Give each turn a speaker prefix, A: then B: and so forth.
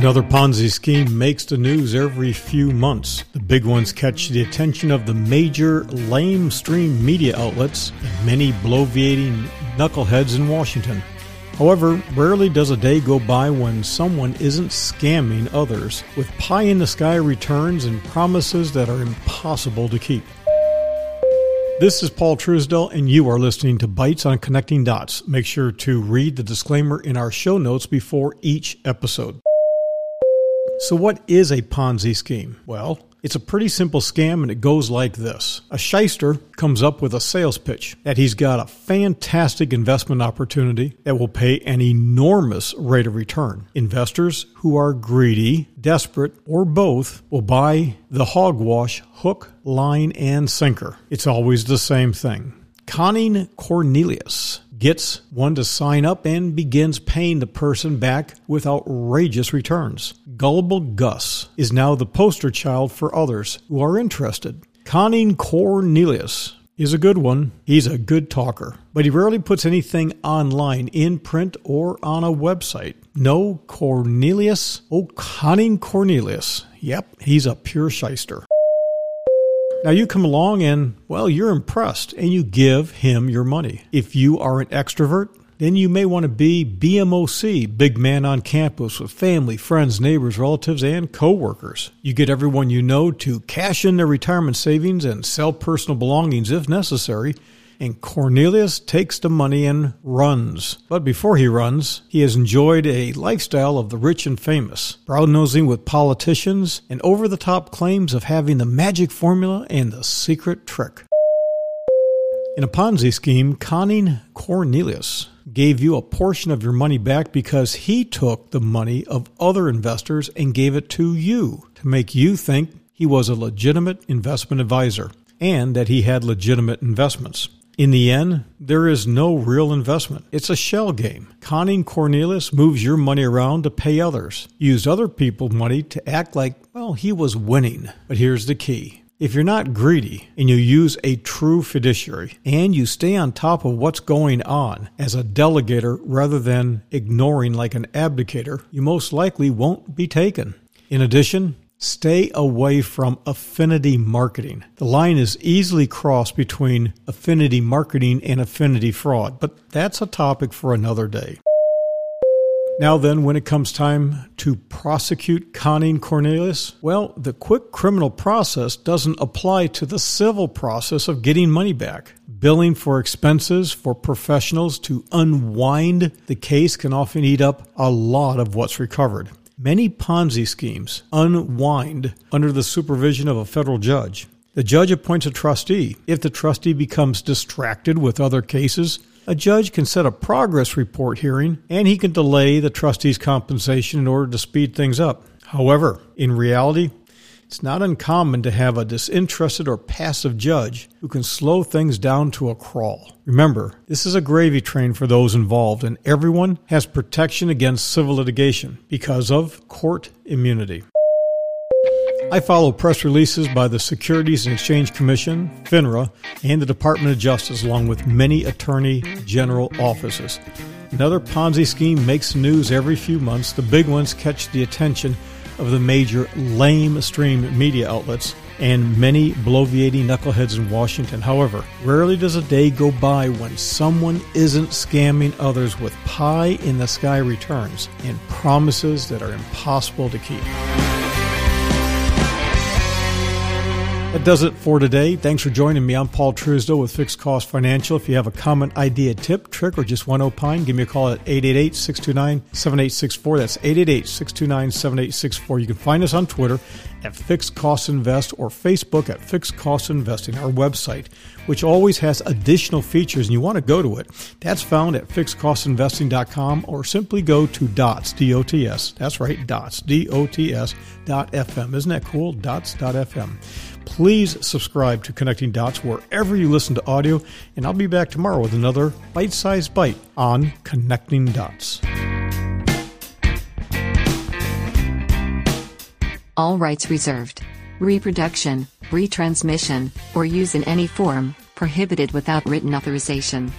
A: Another Ponzi scheme makes the news every few months. The big ones catch the attention of the major lamestream media outlets and many bloviating knuckleheads in Washington. However, rarely does a day go by when someone isn't scamming others with pie in the sky returns and promises that are impossible to keep. This is Paul Truesdell, and you are listening to Bites on Connecting Dots. Make sure to read the disclaimer in our show notes before each episode. So, what is a Ponzi scheme? Well, it's a pretty simple scam and it goes like this. A shyster comes up with a sales pitch that he's got a fantastic investment opportunity that will pay an enormous rate of return. Investors who are greedy, desperate, or both will buy the hogwash hook, line, and sinker. It's always the same thing. Conning Cornelius gets one to sign up and begins paying the person back with outrageous returns. Gullible Gus is now the poster child for others who are interested. Conning Cornelius is a good one. He's a good talker, but he rarely puts anything online in print or on a website. No Cornelius, oh, Conning Cornelius. Yep, he's a pure shyster. Now you come along and, well, you're impressed and you give him your money. If you are an extrovert, then you may want to be BMOC, big man on campus with family, friends, neighbors, relatives, and coworkers. You get everyone you know to cash in their retirement savings and sell personal belongings if necessary and Cornelius takes the money and runs. But before he runs, he has enjoyed a lifestyle of the rich and famous, brown nosing with politicians and over the top claims of having the magic formula and the secret trick. In a Ponzi scheme, conning Cornelius gave you a portion of your money back because he took the money of other investors and gave it to you to make you think he was a legitimate investment advisor and that he had legitimate investments. In the end, there is no real investment. It's a shell game. Conning Cornelius moves your money around to pay others, use other people's money to act like, well, he was winning. But here's the key. If you're not greedy and you use a true fiduciary and you stay on top of what's going on as a delegator rather than ignoring like an abdicator, you most likely won't be taken. In addition, Stay away from affinity marketing. The line is easily crossed between affinity marketing and affinity fraud, but that's a topic for another day. Now, then, when it comes time to prosecute Conning Cornelius, well, the quick criminal process doesn't apply to the civil process of getting money back. Billing for expenses for professionals to unwind the case can often eat up a lot of what's recovered. Many Ponzi schemes unwind under the supervision of a federal judge. The judge appoints a trustee. If the trustee becomes distracted with other cases, a judge can set a progress report hearing and he can delay the trustee's compensation in order to speed things up. However, in reality, it's not uncommon to have a disinterested or passive judge who can slow things down to a crawl. Remember, this is a gravy train for those involved, and everyone has protection against civil litigation because of court immunity. I follow press releases by the Securities and Exchange Commission, FINRA, and the Department of Justice, along with many attorney general offices. Another Ponzi scheme makes news every few months. The big ones catch the attention of the major lamestream media outlets and many bloviating knuckleheads in Washington. However, rarely does a day go by when someone isn't scamming others with pie in the sky returns and promises that are impossible to keep. That does it for today. Thanks for joining me. I'm Paul Truesdell with Fixed Cost Financial. If you have a comment, idea, tip, trick, or just one opine, give me a call at 888 629 7864. That's 888 629 7864. You can find us on Twitter at Fixed Cost Invest or Facebook at Fixed Cost Investing, our website, which always has additional features and you want to go to it. That's found at fixedcostinvesting.com or simply go to DOTS, D-O-T-S. That's right, DOTS, D-O-T-S dot FM. Isn't that cool? DOTS dot FM. Please subscribe to Connecting Dots wherever you listen to audio, and I'll be back tomorrow with another bite-sized bite on Connecting Dots.
B: All rights reserved. Reproduction, retransmission, or use in any form prohibited without written authorization.